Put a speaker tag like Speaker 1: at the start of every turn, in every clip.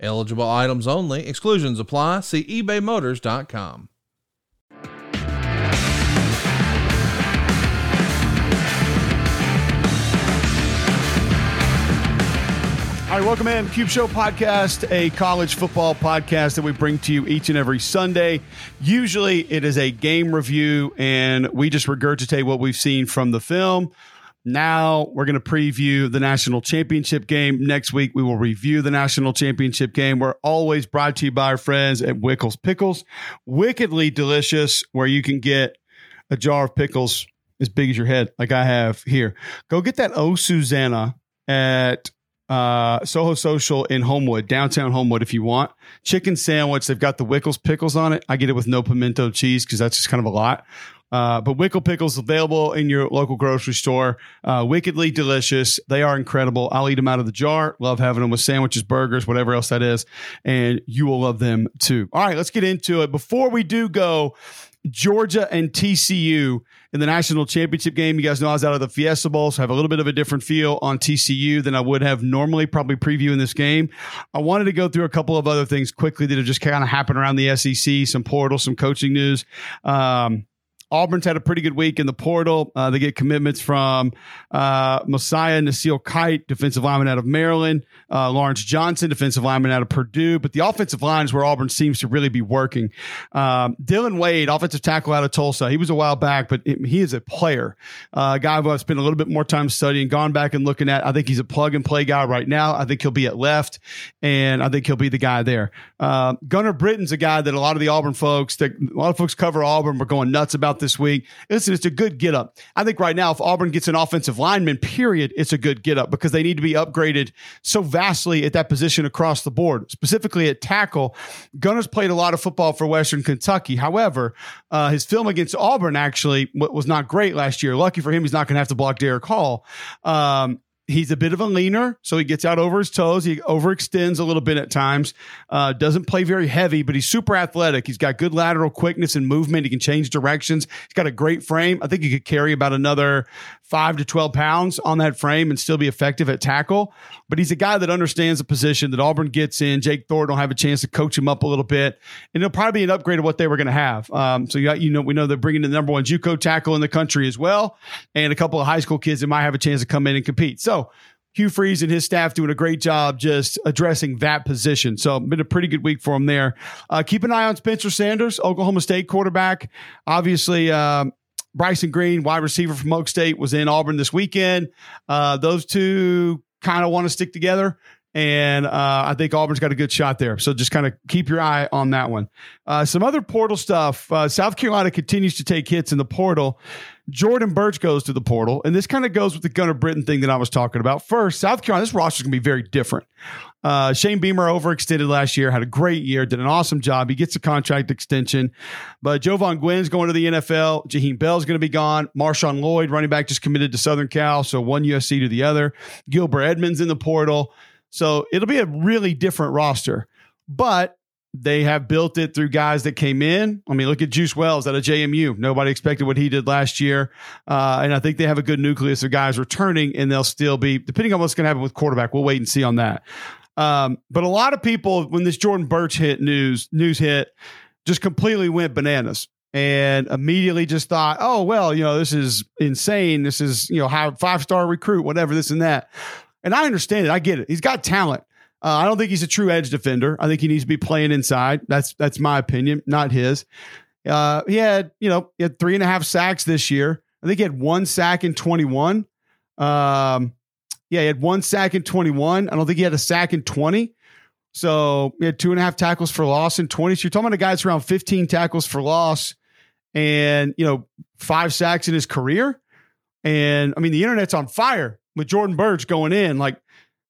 Speaker 1: Eligible items only. Exclusions apply. See ebaymotors.com.
Speaker 2: All right, welcome in Cube Show podcast, a college football podcast that we bring to you each and every Sunday. Usually it is a game review and we just regurgitate what we've seen from the film. Now we're going to preview the national championship game. Next week, we will review the national championship game. We're always brought to you by our friends at Wickles Pickles. Wickedly delicious, where you can get a jar of pickles as big as your head, like I have here. Go get that Oh Susanna at uh, Soho Social in Homewood, downtown Homewood, if you want. Chicken sandwich. They've got the Wickles pickles on it. I get it with no pimento cheese because that's just kind of a lot. Uh, but Wickle Pickles available in your local grocery store. Uh, wickedly delicious. They are incredible. I'll eat them out of the jar. Love having them with sandwiches, burgers, whatever else that is. And you will love them too. All right, let's get into it. Before we do go, Georgia and TCU in the national championship game. You guys know I was out of the Fiesta Bowl, so I have a little bit of a different feel on TCU than I would have normally, probably previewing this game. I wanted to go through a couple of other things quickly that have just kind of happened around the SEC, some portal, some coaching news. Um, Auburn's had a pretty good week in the portal. Uh, they get commitments from uh, Mosiah Nasili-Kite, defensive lineman out of Maryland, uh, Lawrence Johnson, defensive lineman out of Purdue. But the offensive line is where Auburn seems to really be working. Um, Dillon Wade, offensive tackle out of Tulsa. He was a while back, but he is a player. Uh, a guy who I've spent a little bit more time studying, gone back and looking at. I think he's a plug and play guy right now. I think he'll be at left, and I think he'll be the guy there. Uh, Gunnar Britton's a guy that a lot of the Auburn folks, that a lot of folks cover Auburn, were going nuts about this week. Listen, it's a good get up. I think right now, if Auburn gets an offensive lineman, period, it's a good get up because they need to be upgraded so vastly at that position across the board, specifically at tackle. Gunnar's played a lot of football for Western Kentucky. However, uh, his film against Auburn actually was not great last year. Lucky for him, he's not going to have to block Derick Hall. Um, he's a bit of a leaner, so he gets out over his toes. He overextends a little bit at times. Uh, doesn't play very heavy, but he's super athletic. He's got good lateral quickness and movement. He can change directions. He's got a great frame. I think he could carry about another five to 12 pounds on that frame and still be effective at tackle. But he's a guy that understands the position that Auburn gets in. Jake Thornton will have a chance to coach him up a little bit, and it'll probably be an upgrade of what they were going to have. Um, so you, got, you know, we know they're bringing the number one JUCO tackle in the country as well, and a couple of high school kids that might have a chance to come in and compete. So Hugh Freeze and his staff doing a great job just addressing that position. So been a pretty good week for him there. Uh, keep an eye on Spencer Sanders, Oklahoma State quarterback. Obviously, um, Bryson Green, wide receiver from Okie State, was in Auburn this weekend. Uh, those two kind of want to stick together. And uh, I think Auburn's got a good shot there. So just kind of keep your eye on that one. Uh, some other portal stuff. Uh, South Carolina continues to take hits in the portal. Jordan Burch goes to the portal. And this kind of goes with the Gunnar Britton thing that I was talking about. First, South Carolina, this roster is going to be very different. Uh, Shane Beamer overextended last year, had a great year, did an awesome job. He gets a contract extension. But Jovaughn Gwynn's going to the NFL. Jaheim Bell's going to be gone. Marshawn Lloyd, running back, just committed to Southern Cal. So one USC to the other. Gilbert Edmonds in the portal. So it'll be a really different roster. But they have built it through guys that came in. I mean, look at Juice Wells out of JMU. Nobody expected what he did last year. Uh, and I think they have a good nucleus of guys returning, and they'll still be, depending on what's going to happen with quarterback, we'll wait and see on that. Um, but a lot of people, when this Jordan Burch hit news, news hit, just completely went bananas and immediately just thought, oh, well, you know, this is insane. This is, you know, five star recruit, whatever, this and that. And I understand it. I get it. He's got talent. Uh, I don't think he's a true edge defender. I think he needs to be playing inside. That's that's my opinion, not his. Uh, he had you know he had three and a half sacks this year. I think he had one sack in twenty one. Um, yeah, he had one sack in twenty one. I don't think he had a sack in twenty. So he had two and a half tackles for loss in twenty. So you're talking about a guy that's around fifteen tackles for loss, and you know five sacks in his career. And I mean the internet's on fire with Jordan Burch going in like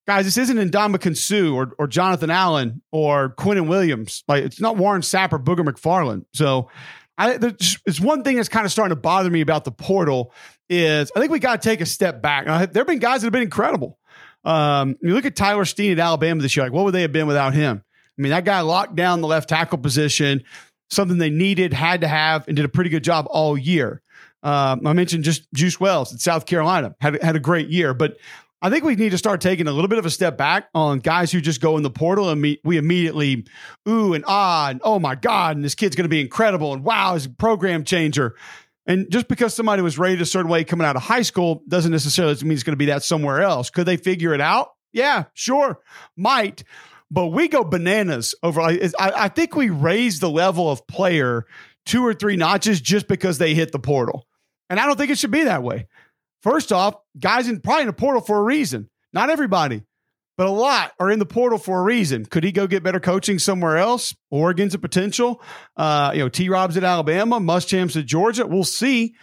Speaker 2: guys, this isn't Ndamukong Suh or, or Jonathan Allen or Quinnen Williams. Like it's not Warren Sapp or Booger McFarland. So I, there's one thing that's kind of starting to bother me about the portal is I think we got to take a step back. Now, there have been guys that have been incredible. Um, you look at Tyler Steen at Alabama this year. Like, what would they have been without him? I mean, that guy locked down the left tackle position, something they needed, had to have, and did a pretty good job all year. Um, I mentioned just Juice Wells in South Carolina had had a great year, but I think we need to start taking a little bit of a step back on guys who just go in the portal and we immediately ooh and ah and oh my god and this kid's going to be incredible and wow he's a program changer. And just because somebody was rated a certain way coming out of high school doesn't necessarily mean it's going to be that somewhere else. Could they figure it out? Yeah, sure, might. But we go bananas over. I, I think we raise the level of player two or three notches just because they hit the portal. And I don't think it should be that way. First off, guys in probably in the portal for a reason. Not everybody, but a lot are in the portal for a reason. Could he go get better coaching somewhere else? Oregon's a potential. Uh, you know, T. Rob's at Alabama, Muschamp's at Georgia. We'll see.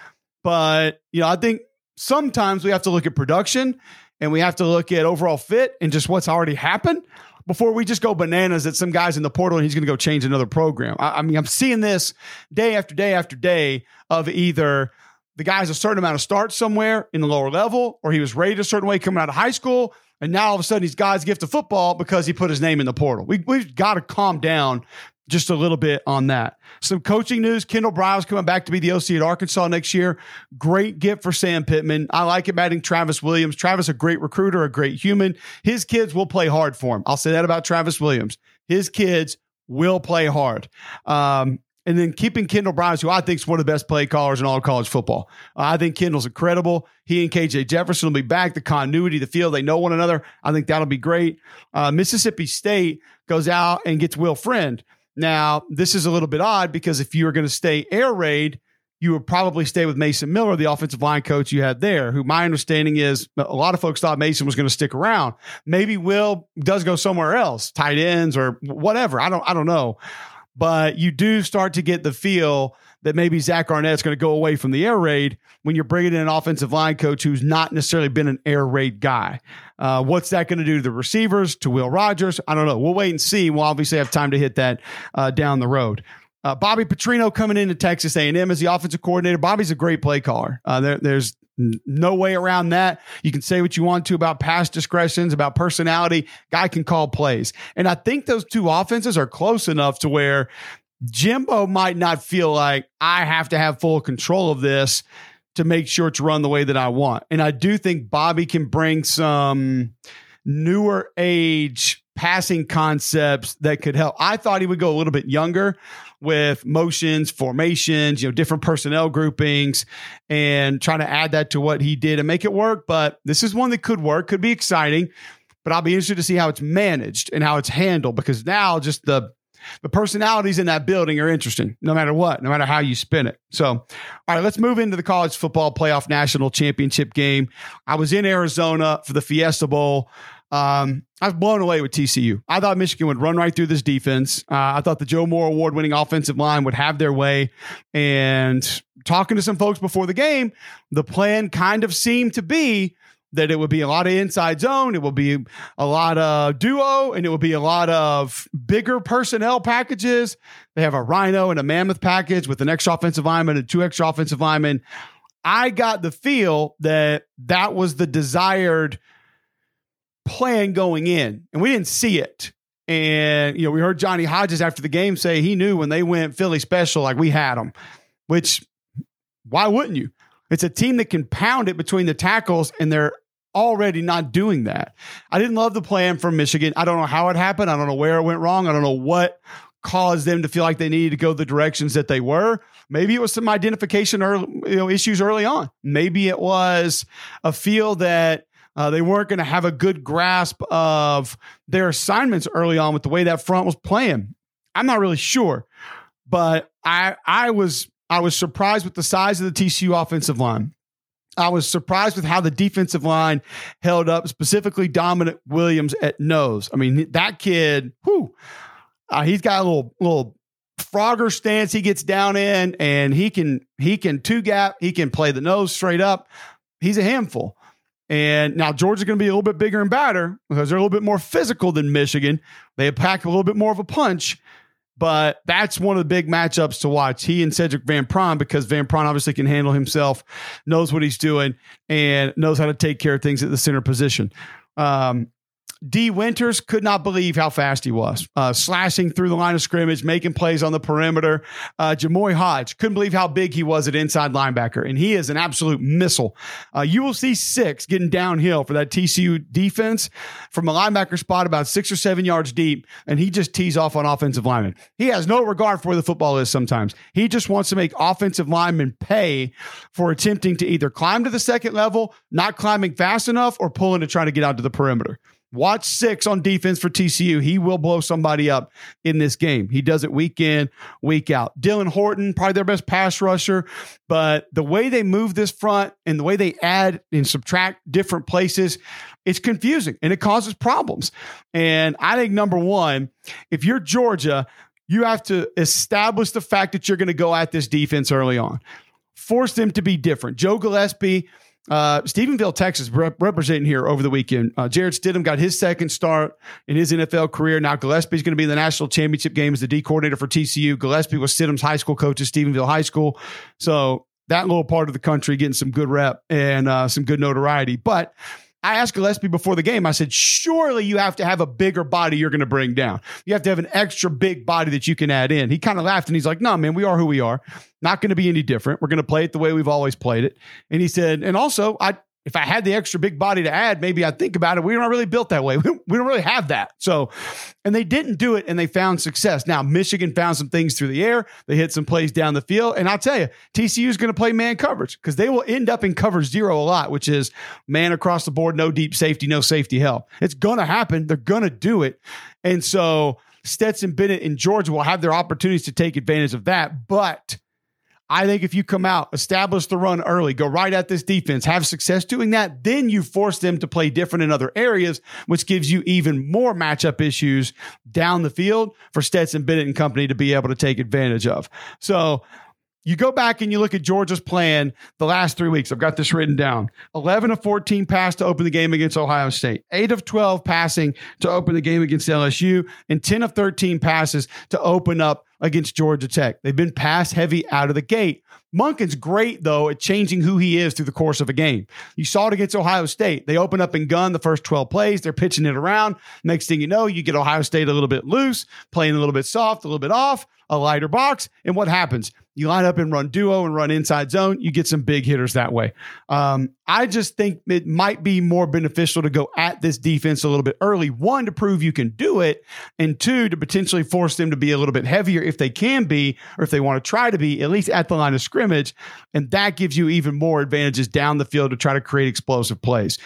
Speaker 2: But you know, I think sometimes we have to look at production and we have to look at overall fit and just what's already happened before we just go bananas at some guys in the portal and he's going to go change another program. I, I mean, I'm seeing this day after day after day of either the guy's a certain amount of starts somewhere in the lower level, or he was rated a certain way coming out of high school, and now all of a sudden he's God's gift of football because he put his name in the portal. We, we've got to calm down just a little bit on that. Some coaching news. Kendal Briles coming back to be the OC at Arkansas next year. Great gift for Sam Pittman. I like him adding Travis Williams. Travis, a great recruiter, a great human. His kids will play hard for him. I'll say that about Travis Williams. His kids will play hard. Um, and then keeping Kendal Briles, who I think is one of the best play callers in all college football. I think Kendal's incredible. He and KJ Jefferson will be back. The continuity, the field, they know one another. I think that'll be great. Uh, Mississippi State goes out and gets Will Friend. Now, this is a little bit odd because if you were going to stay air raid, you would probably stay with Mason Miller, the offensive line coach you had there, who my understanding is a lot of folks thought Mason was going to stick around. Maybe Will does go somewhere else, tight ends or whatever. I don't I don't know but you do start to get the feel that maybe Zach Arnett's going to go away from the air raid when you're bringing in an offensive line coach who's not necessarily been an air raid guy. Uh, what's that going to do to the receivers, to Will Rogers? I don't know. We'll wait and see. We'll obviously have time to hit that uh, down the road. Uh, Bobby Petrino coming into Texas A&M as the offensive coordinator. Bobby's a great play caller. Uh, there, there's no way around that. You can say what you want to about past discretions, about personality. Guy can call plays. And I think those two offenses are close enough to where Jimbo might not feel like I have to have full control of this to make sure it's run the way that I want. And I do think Bobby can bring some newer age passing concepts that could help. I thought he would go a little bit younger with motions, formations, you know, different personnel groupings and trying to add that to what he did and make it work. But this is one that could work, could be exciting. But I'll be interested to see how it's managed and how it's handled because now just the the personalities in that building are interesting no matter what, no matter how you spin it. So, all right, let's move into the college football playoff national championship game. I was in Arizona for the Fiesta Bowl. Um, I was blown away with TCU. I thought Michigan would run right through this defense. Uh, I thought the Joe Moore award winning offensive line would have their way. And talking to some folks before the game, the plan kind of seemed to be that it would be a lot of inside zone, it will be a lot of duo, and it will be a lot of bigger personnel packages. They have a rhino and a mammoth package with an extra offensive lineman and two extra offensive linemen. I got the feel that that was the desired plan going in, and we didn't see it. And, you know, we heard Johnny Hodges after the game say he knew when they went Philly special, like we had them, which why wouldn't you? It's a team that can pound it between the tackles, and they're already not doing that. I didn't love the plan from Michigan. I don't know how it happened. I don't know where it went wrong. I don't know what caused them to feel like they needed to go the directions that they were. Maybe it was some identification or you know, issues early on. Maybe it was a feel that uh, they weren't going to have a good grasp of their assignments early on with the way that front was playing. I'm not really sure, but I I was I was surprised with the size of the TCU offensive line. I was surprised with how the defensive line held up, specifically Damonic Williams at nose. I mean, that kid, whoo, uh, he's got a little little Frogger stance he gets down in, and he can he can two gap, he can play the nose straight up. He's a handful. And now Georgia's going to be a little bit bigger and badder because they're a little bit more physical than Michigan. They pack a little bit more of a punch. But that's one of the big matchups to watch. He and Sedrick Van Pran, because Van Pran obviously can handle himself, knows what he's doing, and knows how to take care of things at the center position. Um, Dee Winters could not believe how fast he was, uh, slashing through the line of scrimmage, making plays on the perimeter. Uh, Jamoi Hodge couldn't believe how big he was at inside linebacker, and he is an absolute missile. Uh, you will see six getting downhill for that TCU defense from a linebacker spot about six or seven yards deep, and he just tees off on offensive linemen. He has no regard for where the football is sometimes. He just wants to make offensive linemen pay for attempting to either climb to the second level, not climbing fast enough, or pulling to try to get out to the perimeter. Watch six on defense for TCU. He will blow somebody up in this game. He does it week in, week out. Dylan Horton, probably their best pass rusher, but the way they move this front and the way they add and subtract different places, it's confusing and it causes problems. And I think number one, if you're Georgia, you have to establish the fact that you're going to go at this defense early on. Force them to be different. Joe Gillespie uh, Stephenville, Texas, rep- representing here over the weekend. Uh, Jarrett Stidham got his second start in his NFL career. Now Gillespie's going to be in the national championship game as the D coordinator for TCU. Gillespie was Stidham's high school coach at Stephenville High School. So that little part of the country getting some good rep and uh, some good notoriety. But I asked Gillespie before the game, I said, surely you have to have a bigger body you're going to bring down. You have to have an extra big body that you can add in. He kind of laughed and he's like, no, man, we are who we are. Not going to be any different. We're going to play it the way we've always played it. And he said, and also, I, if I had the extra big body to add, maybe I'd think about it. We're not really built that way. We, don't really have that. So, and they didn't do it and they found success. Now, Michigan found some things through the air. They hit some plays down the field. And I'll tell you, TCU is going to play man coverage because they will end up in cover zero a lot, which is man across the board, no deep safety, no safety help. It's going to happen. They're going to do it. And so Stetson Bennett and Georgia will have their opportunities to take advantage of that. But I think if you come out, establish the run early, go right at this defense, have success doing that, then you force them to play different in other areas, which gives you even more matchup issues down the field for Stetson Bennett and company to be able to take advantage of. So you go back and you look at Georgia's plan the last three weeks. I've got this written down 11 of 14 pass to open the game against Ohio State, 8 of 12 passing to open the game against LSU, and 10 of 13 passes to open up against Georgia Tech. They've been pass heavy out of the gate. Monken's great, though, at changing who he is through the course of a game. You saw it against Ohio State. They open up and gun the first 12 plays. They're pitching it around. Next thing you know, you get Ohio State a little bit loose, playing a little bit soft, a little bit off, a lighter box. And what happens? You line up and run duo and run inside zone. You get some big hitters that way. Um, I just think it might be more beneficial to go at this defense a little bit early. One, to prove you can do it, and two, to potentially force them to be a little bit heavier if they can be, or if they want to try to be, at least at the line of scrimmage. And that gives you even more advantages down the field to try to create explosive plays.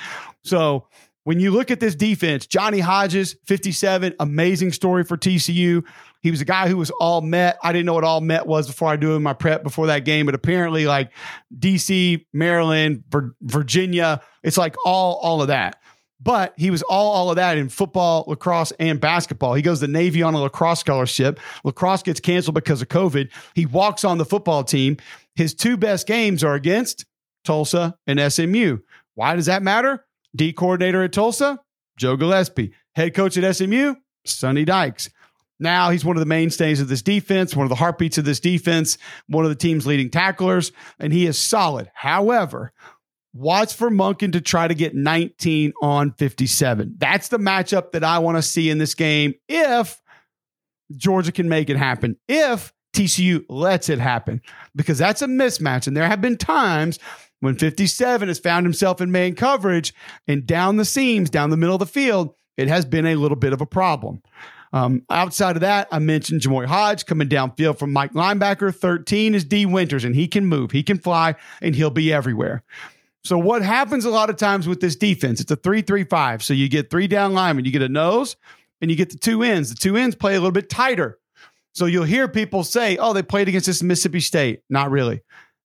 Speaker 2: So, when you look at this defense, Johnny Hodges, 57, amazing story for TCU. He was a guy who was all met. I didn't know what all met was before I do my prep before that game, but apparently like DC, Maryland, Virginia, it's like all all of that. But he was all all of that in football, lacrosse, and basketball. He goes to Navy on a lacrosse scholarship. Lacrosse gets canceled because of COVID. He walks on the football team. His two best games are against Tulsa and SMU. Why does that matter? D coordinator at Tulsa, Joe Gillespie. Head coach at SMU, Sonny Dykes. Now he's one of the mainstays of this defense, one of the heartbeats of this defense, one of the team's leading tacklers, and he is solid. However, watch for Monken to try to get 19 on 57. That's the matchup that I want to see in this game if Georgia can make it happen. If TCU lets it happen, because that's a mismatch. And there have been times when 57 has found himself in main coverage and down the seams, down the middle of the field, it has been a little bit of a problem. Um, outside of that, I mentioned Jamoi Hodge coming downfield from Mike linebacker. 13 is D Winters, and he can move, he can fly, and he'll be everywhere. So, what happens a lot of times with this defense? It's a 3 3 5. So, you get three down linemen, you get a nose, and you get the two ends. The two ends play a little bit tighter. So, you'll hear people say, oh, they played against this Mississippi State. Not really.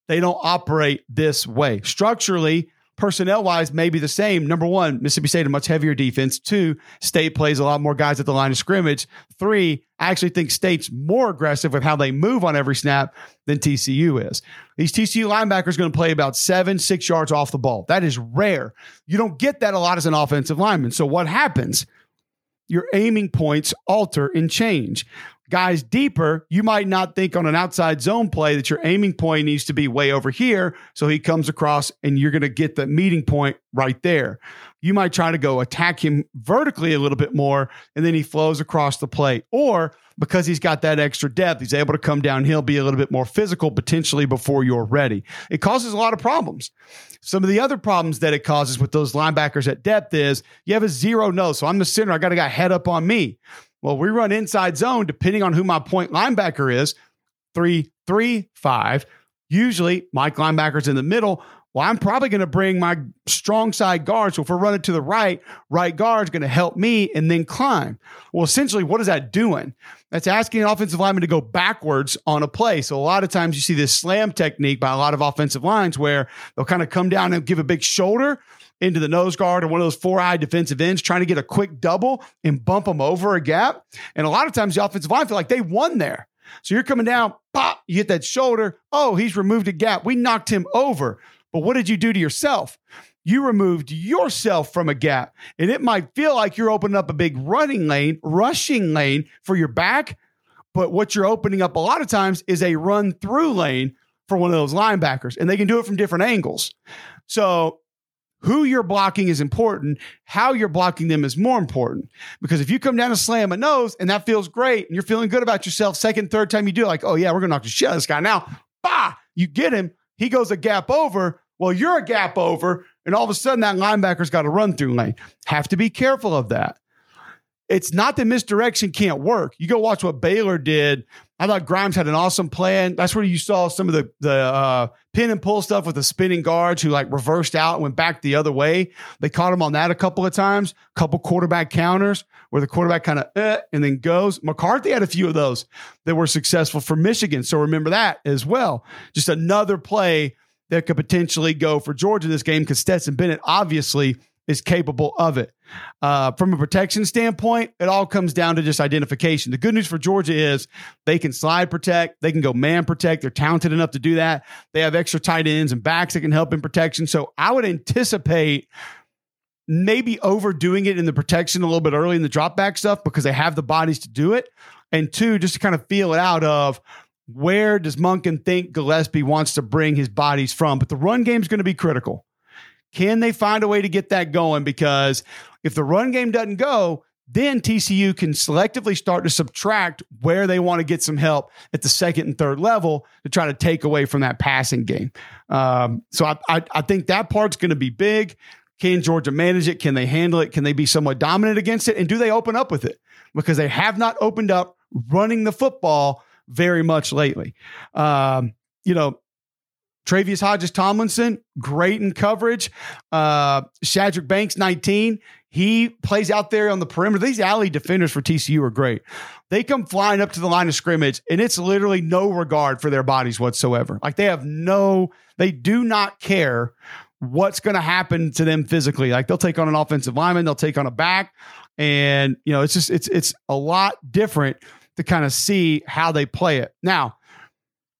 Speaker 2: They don't operate this way. Structurally, personnel wise, maybe the same. Number one, Mississippi State a much heavier defense. Two, State plays a lot more guys at the line of scrimmage. Three, I actually think State's more aggressive with how they move on every snap than TCU is. These TCU linebackers going to play about seven, six yards off the ball. That is rare. You don't get that a lot as an offensive lineman. So what happens? Your aiming points alter and change guys deeper, you might not think on an outside zone play that your aiming point needs to be way over here. So he comes across and you're going to get the meeting point right there. You might try to go attack him vertically a little bit more and then he flows across the plate. Or because he's got that extra depth, he's able to come downhill, be a little bit more physical potentially before you're ready. It causes a lot of problems. Some of the other problems that it causes with those linebackers at depth is you have a zero nose. So I'm the center. I got a guy head up on me. Well, we run inside zone depending on who my point linebacker is three, three, five. Usually, Mike linebacker's in the middle. Well, I'm probably going to bring my strong side guard. So if we're running to the right, right guard's going to help me and then climb. Well, essentially, what is that doing? That's asking an offensive lineman to go backwards on a play. So a lot of times you see this slam technique by a lot of offensive lines where they'll kind of come down and give a big shoulder into the nose guard or one of those four eye defensive ends, trying to get a quick double and bump them over a gap. And a lot of times the offensive line feel like they won there. So you're coming down, pop, you hit that shoulder. Oh, he's removed a gap. We knocked him over. But what did you do to yourself? You removed yourself from a gap. And it might feel like you're opening up a big running lane, rushing lane for your back. But what you're opening up a lot of times is a run through lane for one of those linebackers. And they can do it from different angles. So who you're blocking is important. How you're blocking them is more important. Because if you come down and slam a nose and that feels great and you're feeling good about yourself, second, third time you do it, like, oh yeah, we're gonna knock the shit out of this guy. Now, bah, you get him, he goes a gap over. Well, you're a gap over, and all of a sudden that linebacker's got a run through lane. Have to be careful of that. It's not that misdirection can't work. You go watch what Baylor did I thought Grimes had an awesome plan. That's where you saw some of the the uh, pin and pull stuff with the spinning guards who like reversed out and went back the other way. They caught him on that a couple of times. A couple quarterback counters where the quarterback kind of eh, and then goes. McCarthy had a few of those that were successful for Michigan. So remember that as well. Just another play that could potentially go for Georgia this game because Stetson Bennett obviously is capable of it. Uh, from a protection standpoint, it all comes down to just identification. The good news for Georgia is they can slide protect, they can go man protect. They're talented enough to do that. They have extra tight ends and backs that can help in protection. So I would anticipate maybe overdoing it in the protection a little bit early in the drop back stuff because they have the bodies to do it. And two, just to kind of feel it out of where does Monken think Gillespie wants to bring his bodies from? But the run game is going to be critical. Can they find a way to get that going? Because if the run game doesn't go, then TCU can selectively start to subtract where they want to get some help at the second and third level to try to take away from that passing game. Um, so I, I, I think that part's going to be big. Can Georgia manage it? Can they handle it? Can they be somewhat dominant against it? And do they open up with it? Because they have not opened up running the football very much lately. Um, you know, Tre'Vius Hodges Tomlinson, great in coverage. Uh, Shadrick Banks, 19. He plays out there on the perimeter. These alley defenders for TCU are great. They come flying up to the line of scrimmage, and it's literally no regard for their bodies whatsoever. Like they have no, they do not care what's going to happen to them physically. Like they'll take on an offensive lineman, they'll take on a back, and you know it's just it's it's a lot different to kind of see how they play it. Now,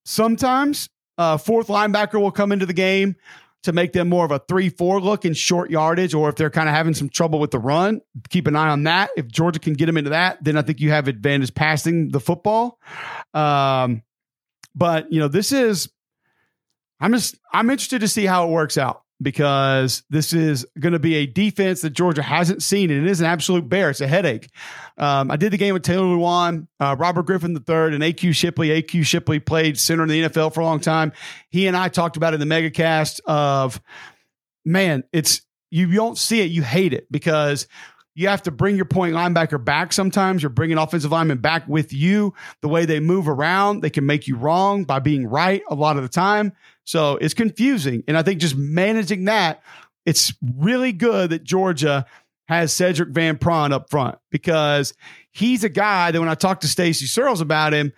Speaker 2: sometimes uh, fourth linebacker will come into the game to make them more of a 3 4 look in short yardage, or if they're kind of having some trouble with the run, keep an eye on that. If Georgia can get them into that, then I think you have advantage passing the football. Um, but, you know, this is, I'm just, I'm interested to see how it works out because this is going to be a defense that Georgia hasn't seen, and it is an absolute bear. It's a headache. Um, I did the game with Taylor Lewan, uh, Robert Griffin III, and AQ Shipley. AQ Shipley played center in the NFL for a long time. He and I talked about it in the megacast of, man, it's you don't see it, you hate it because you have to bring your point linebacker back sometimes. You're bringing offensive linemen back with you. The way they move around, they can make you wrong by being right a lot of the time. So it's confusing. And I think just managing that, it's really good that Georgia has Sedrick Van Pran up front because he's a guy that when I talked to Stacy Searels about him,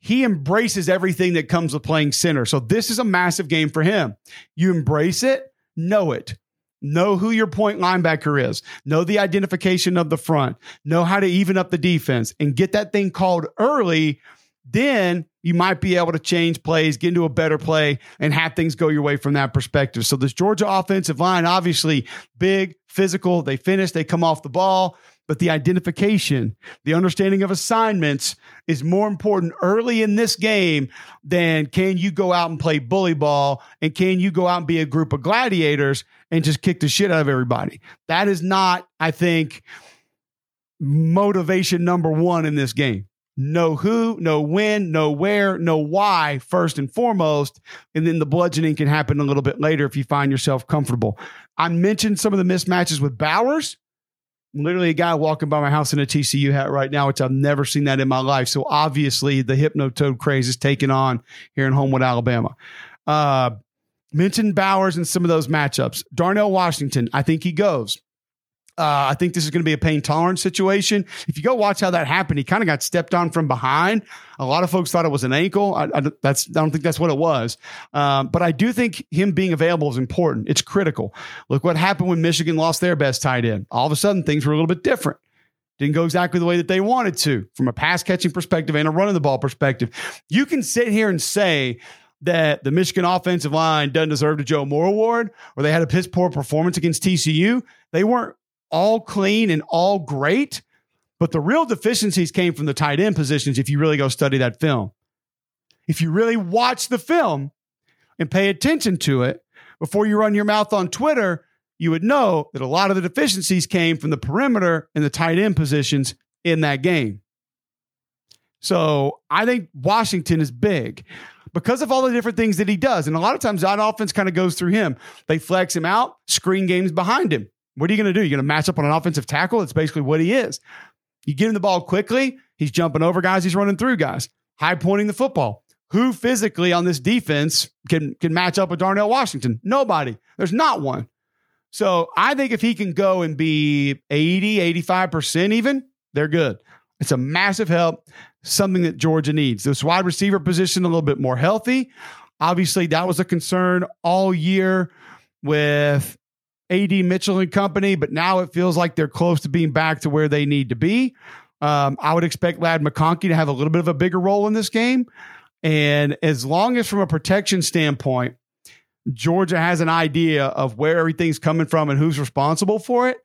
Speaker 2: he embraces everything that comes with playing center. So this is a massive game for him. You embrace it know it. Know who your point linebacker is. Know the identification of the front. Know how to even up the defense and get that thing called early. Then you might be able to change plays, get into a better play, and have things go your way from that perspective. So, this Georgia offensive line, obviously big, physical. They finish, they come off the ball but the identification, the understanding of assignments is more important early in this game than can you go out and play bully ball and can you go out and be a group of gladiators and just kick the shit out of everybody. That is not, I think, motivation number one in this game. Know who, know when, know where, know why, first and foremost. And then the bludgeoning can happen a little bit later if you find yourself comfortable. I mentioned some of the mismatches with Bowers literally a guy walking by my house in a TCU hat right now, which I've never seen that in my life. So obviously the hypnotoad craze is taking on here in Homewood, Alabama. Uh, mentioned Bowers and some of those matchups. Darnell Washington, I think he goes. Uh, I think this is going to be a pain tolerance situation. If you go watch how that happened, he kind of got stepped on from behind. A lot of folks thought it was an ankle. I, I that's I don't think that's what it was. Um, but I do think him being available is important. It's critical. Look what happened when Michigan lost their best tight end. All of a sudden, things were a little bit different. Didn't go exactly the way that they wanted to from a pass catching perspective and a running the ball perspective. You can sit here and say that the Michigan offensive line doesn't deserve the Joe Moore Award or they had a piss poor performance against TCU. They weren't all clean and all great, but the real deficiencies came from the tight end positions if you really go study that film. If you really watch the film and pay attention to it before you run your mouth on Twitter, you would know that a lot of the deficiencies came from the perimeter and the tight end positions in that game. So I think Washington is big because of all the different things that he does. And a lot of times that offense kind of goes through him. They flex him out, screen games behind him. What are you going to do? You're going to match up on an offensive tackle? It's basically what he is. You get him the ball quickly, he's jumping over guys, he's running through guys, high pointing the football. Who physically on this defense can can match up with Darnell Washington? Nobody. There's not one. So I think if he can go and be 80, 85% even, they're good. It's a massive help, something that Georgia needs. This wide receiver position a little bit more healthy. Obviously, that was a concern all year with AD Mitchell and company, but now it feels like they're close to being back to where they need to be. Um, I would expect Ladd McConkey to have a little bit of a bigger role in this game. And as long as, from a protection standpoint, Georgia has an idea of where everything's coming from and who's responsible for it,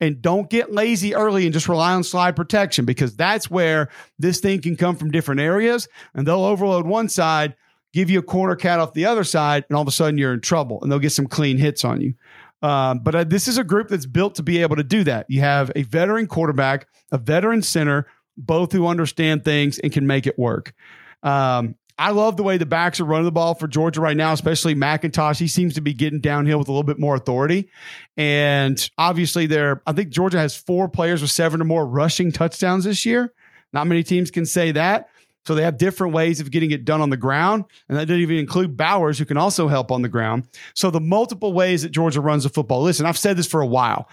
Speaker 2: and don't get lazy early and just rely on slide protection because that's where this thing can come from different areas and they'll overload one side, give you a corner cat off the other side, and all of a sudden you're in trouble and they'll get some clean hits on you. Um, but uh, this is a group that's built to be able to do that. You have a veteran quarterback, a veteran center, both who understand things and can make it work. Um, I love the way the backs are running the ball for Georgia right now, especially McIntosh. He seems to be getting downhill with a little bit more authority. And obviously, there, I think Georgia has four players with seven or more rushing touchdowns this year. Not many teams can say that. So they have different ways of getting it done on the ground. And that didn't even include Bowers, who can also help on the ground. So the multiple ways that Georgia runs the football. Listen, I've said this for a while.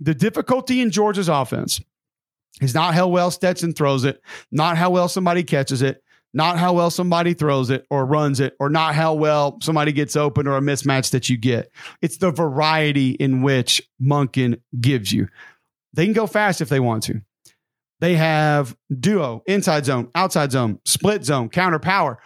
Speaker 2: The difficulty in Georgia's offense is not how well Stetson throws it, not how well somebody catches it, not how well somebody throws it or runs it, or not how well somebody gets open or a mismatch that you get. It's the variety in which Monken gives you. They can go fast if they want to. They have duo, inside zone, outside zone, split zone, counter power.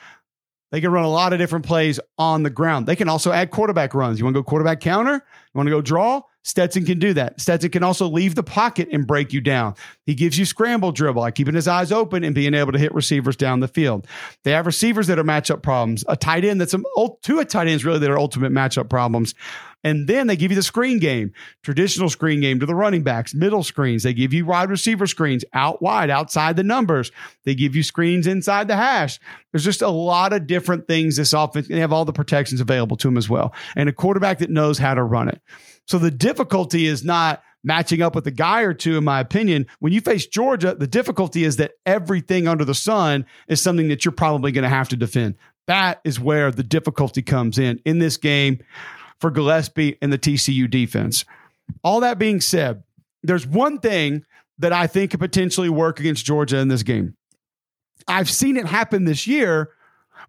Speaker 2: They can run a lot of different plays on the ground. They can also add quarterback runs. You want to go quarterback counter? You want to go draw? Stetson can do that. Stetson can also leave the pocket and break you down. He gives you scramble dribble, like keeping his eyes open and being able to hit receivers down the field. They have receivers that are matchup problems. A tight end that's a, two tight ends really that are ultimate matchup problems. And then they give you the screen game, traditional screen game to the running backs, middle screens. They give you wide receiver screens out wide, outside the numbers. They give you screens inside the hash. There's just a lot of different things this offense, they have all the protections available to them as well. And a quarterback that knows how to run it. So the difficulty is not matching up with a guy or two, in my opinion. When you face Georgia, the difficulty is that everything under the sun is something that you're probably going to have to defend. That is where the difficulty comes in in this game for Gillespie and the TCU defense. All that being said, there's one thing that I think could potentially work against Georgia in this game. I've seen it happen this year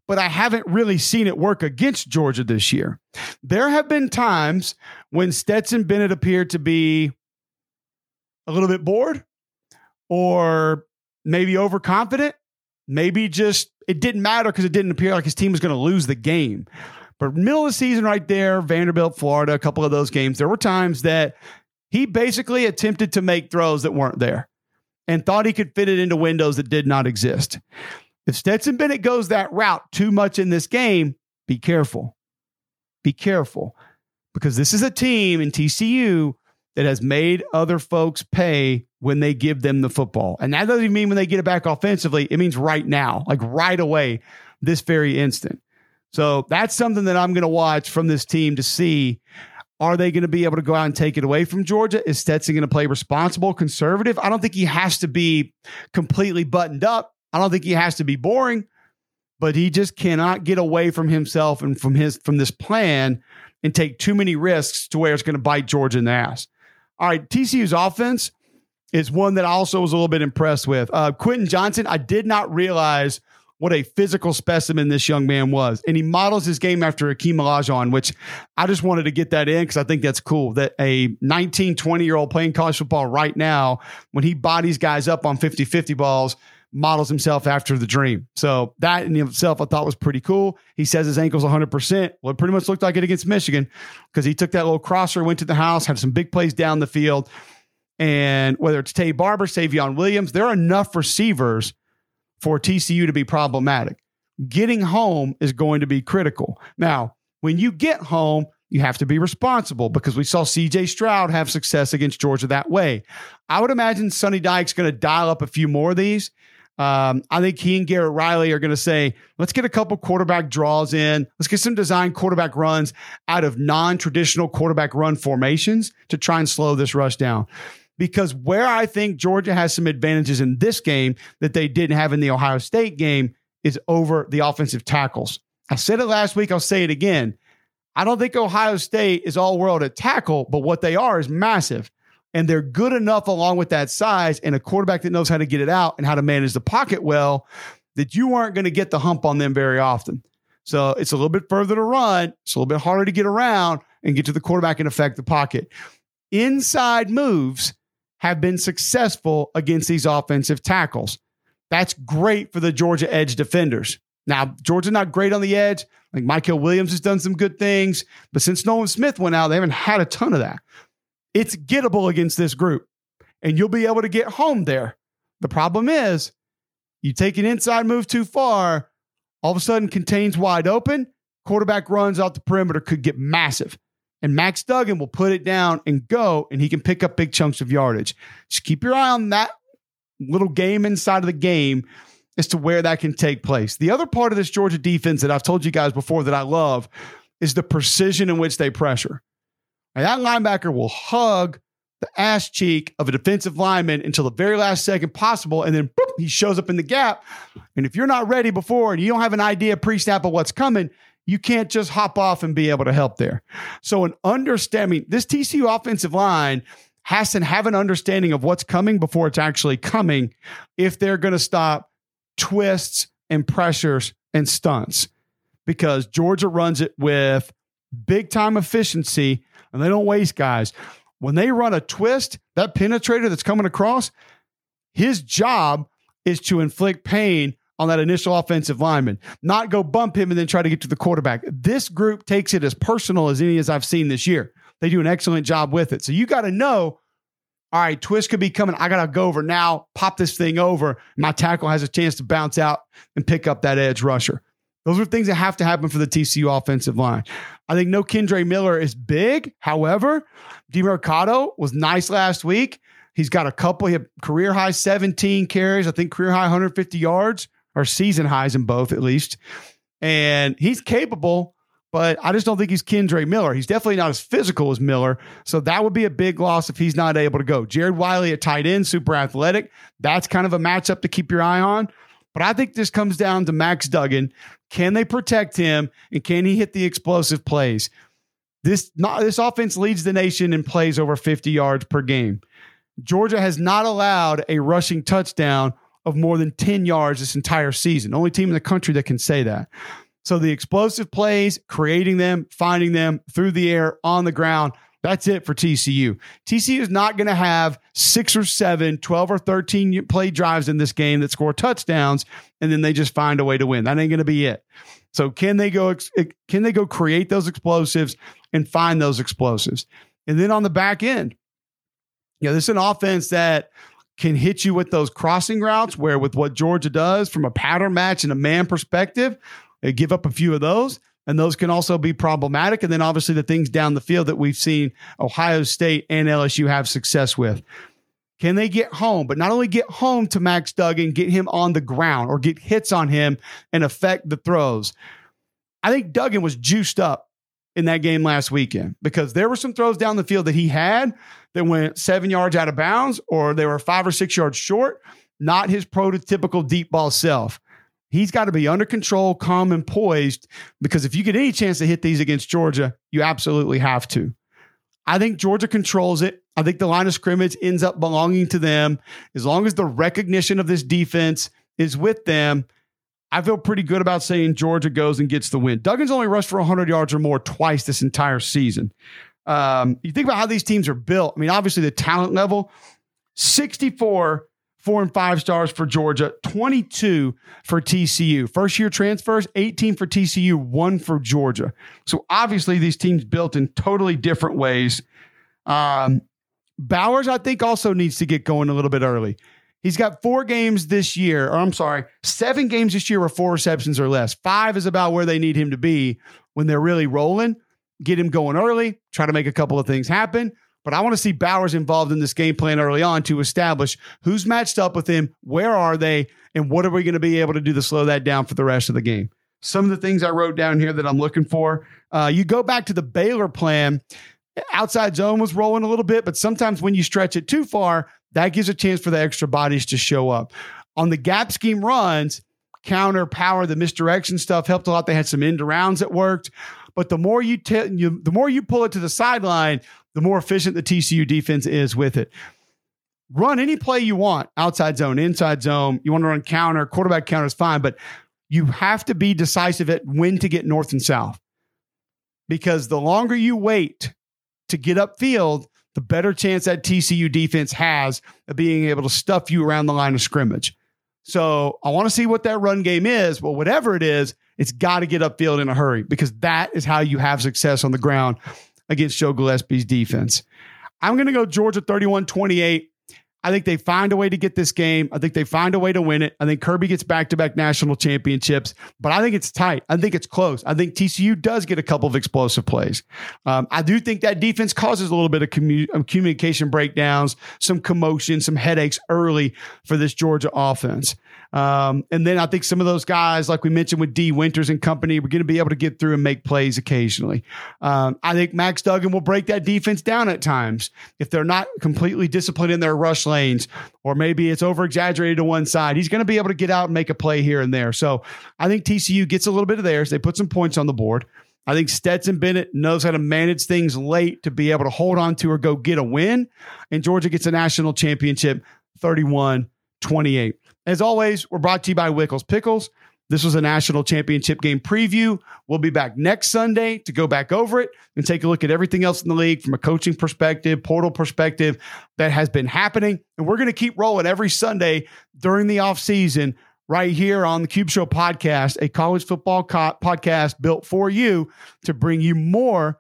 Speaker 2: but I haven't really seen it work against Georgia this year. There have been times when Stetson Bennett appeared to be a little bit bored or maybe overconfident. Maybe just it didn't matter because it didn't appear like his team was going to lose the game. But middle of the season, right there, Vanderbilt, Florida, a couple of those games, there were times that he basically attempted to make throws that weren't there and thought he could fit it into windows that did not exist. If Stetson Bennett goes that route too much in this game, be careful. Be careful because this is a team in TCU that has made other folks pay when they give them the football. And that doesn't even mean when they get it back offensively, it means right now, like right away, this very instant. So that's something that I'm going to watch from this team to see are they going to be able to go out and take it away from Georgia? Is Stetson going to play responsible, conservative? I don't think he has to be completely buttoned up. I don't think he has to be boring, but he just cannot get away from himself and from his from this plan and take too many risks to where it's going to bite Georgia in the ass. All right, TCU's offense is one that I also was a little bit impressed with. Uh, Quentin Johnston, I did not realize what a physical specimen this young man was. And he models his game after Akeem Olajuwon, which I just wanted to get that in because I think that's cool that a 19, 20 year old playing college football right now, when he bodies guys up on 50 50 balls, models himself after the dream. So that in itself I thought was pretty cool. He says his ankle's 100%. Well, it pretty much looked like it against Michigan because he took that little crosser, went to the house, had some big plays down the field. And whether it's Taye Barber, Savion Williams, there are enough receivers for TCU to be problematic. Getting home is going to be critical. Now, when you get home, you have to be responsible because we saw CJ Stroud have success against Georgia that way. I would imagine Sonny Dykes going to dial up a few more of these. Um, I think he and Garrett Riley are going to say, let's get a couple quarterback draws in. Let's get some design quarterback runs out of non traditional quarterback run formations to try and slow this rush down. Because where I think Georgia has some advantages in this game that they didn't have in the Ohio State game is over the offensive tackles. I said it last week, I'll say it again. I don't think Ohio State is all world at tackle, but what they are is massive and they're good enough along with that size and a quarterback that knows how to get it out and how to manage the pocket well that you aren't going to get the hump on them very often. So it's a little bit further to run, it's a little bit harder to get around and get to the quarterback and affect the pocket. Inside moves have been successful against these offensive tackles. That's great for the Georgia edge defenders. Now, Georgia's not great on the edge. Like Mykel Williams has done some good things, but since Nolan Smith went out, they haven't had a ton of that. It's gettable against this group, and you'll be able to get home there. The problem is, you take an inside move too far, all of a sudden contains wide open, quarterback runs out the perimeter could get massive. And Max Duggan will put it down and go, and he can pick up big chunks of yardage. Just keep your eye on that little game inside of the game as to where that can take place. The other part of this Georgia defense that I've told you guys before that I love is the precision in which they pressure. That linebacker will hug the ass cheek of a defensive lineman until the very last second possible. And then boop, he shows up in the gap. And if you're not ready before and you don't have an idea pre snap of what's coming, you can't just hop off and be able to help there. So, an understanding, this TCU offensive line has to have an understanding of what's coming before it's actually coming if they're going to stop twists and pressures and stunts because Georgia runs it with big time efficiency and they don't waste guys. When they run a twist, that penetrator that's coming across, his job is to inflict pain on that initial offensive lineman, not go bump him and then try to get to the quarterback. This group takes it as personal as any as I've seen this year. They do an excellent job with it. So you got to know, all right, twist could be coming. I got to go over now, pop this thing over. My tackle has a chance to bounce out and pick up that edge rusher. Those are things that have to happen for the TCU offensive line. I think no Kendre Miller is big. However, Demercado was nice last week. He's got a couple. He had career high 17 carries. I think career high 150 yards or season highs in both at least. And he's capable, but I just don't think he's Kendre Miller. He's definitely not as physical as Miller. So that would be a big loss if he's not able to go. Jared Wiley at tight end, super athletic. That's kind of a matchup to keep your eye on. But I think this comes down to Max Duggan. Can they protect him and can he hit the explosive plays? This not, this offense leads the nation in plays over 50 yards per game. Georgia has not allowed a rushing touchdown of more than 10 yards this entire season. Only team in the country that can say that. So the explosive plays, creating them, finding them through the air, on the ground, that's it for TCU. TCU is not going to have six or seven, 12 or 13 play drives in this game that score touchdowns, and then they just find a way to win. That ain't going to be it. So can they go eh, can they go create those explosives and find those explosives? And then on the back end, you know, this is an offense that can hit you with those crossing routes where with what Georgia does from a pattern match and a man perspective, they give up a few of those and those can also be problematic. And then obviously the things down the field that we've seen Ohio State and LSU have success with. Can they get home? But not only get home to Max Duggan, get him on the ground or get hits on him and affect the throws. I think Duggan was juiced up in that game last weekend because there were some throws down the field that he had that went seven yards out of bounds or they were five or six yards short, not his prototypical deep ball self. He's got to be under control, calm, and poised because if you get any chance to hit these against Georgia, you absolutely have to. I think Georgia controls it. I think the line of scrimmage ends up belonging to them. As long as the recognition of this defense is with them, I feel pretty good about saying Georgia goes and gets the win. Duggan's only rushed for 100 yards or more twice this entire season. Um, you think about how these teams are built. I mean, obviously the talent level 64 four and five stars for Georgia, 22 for TCU. First year transfers, 18 for TCU, one for Georgia. So obviously, these teams built in totally different ways. Um, Bowers, I think, also needs to get going a little bit early. He's got four games this year, or I'm sorry, seven games this year with four receptions or less. Five is about where they need him to be when they're really rolling. Get him going early, try to make a couple of things happen. But I want to see Bowers involved in this game plan early on to establish who's matched up with him, where are they, and what are we going to be able to do to slow that down for the rest of the game. Some of the things I wrote down here that I'm looking for. Uh, you go back to the Baylor plan. Outside zone was rolling a little bit, but sometimes when you stretch it too far, that gives a chance for the extra bodies to show up. On the gap scheme runs, counter, power, the misdirection stuff helped a lot. They had some end rounds that worked. But the more you, t- you the more you pull it to the sideline, the more efficient the TCU defense is with it. Run any play you want, outside zone, inside zone. You want to run counter, quarterback counter is fine, but you have to be decisive at when to get north and south. Because the longer you wait to get upfield, the better chance that TCU defense has of being able to stuff you around the line of scrimmage. So I want to see what that run game is. But whatever it is, it's got to get upfield in a hurry because that is how you have success on the ground against Joe Gillespie's defense. I'm going to go Georgia 31 28. I think they find a way to get this game. I think they find a way to win it. I think Kirby gets back to back national championships, but I think it's tight. I think it's close. I think TCU does get a couple of explosive plays. Um, I do think that defense causes a little bit of commu- communication breakdowns, some commotion, some headaches early for this Georgia offense. Um, and then I think some of those guys, like we mentioned with Dee Winters and company, we're going to be able to get through and make plays occasionally. Um, I think Max Duggan will break that defense down at times if they're not completely disciplined in their rush lanes, or maybe it's over exaggerated to one side. He's going to be able to get out and make a play here and there. So I think TCU gets a little bit of theirs. They put some points on the board. I think Stetson Bennett knows how to manage things late to be able to hold on to or go get a win. And Georgia gets a national championship 31 28. As always, we're brought to you by Wickles Pickles. This was a national championship game preview. We'll be back next Sunday to go back over it and take a look at everything else in the league from a coaching perspective, portal perspective that has been happening. And we're going to keep rolling every Sunday during the offseason right here on the Cube Show podcast, a college football co- podcast built for you to bring you more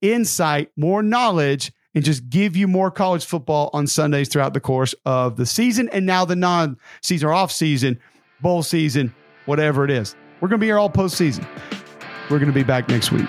Speaker 2: insight, more knowledge, and just give you more college football on Sundays throughout the course of the season and now the non season or off season, bowl season, whatever it is. We're going to be here all postseason. We're going to be back next week.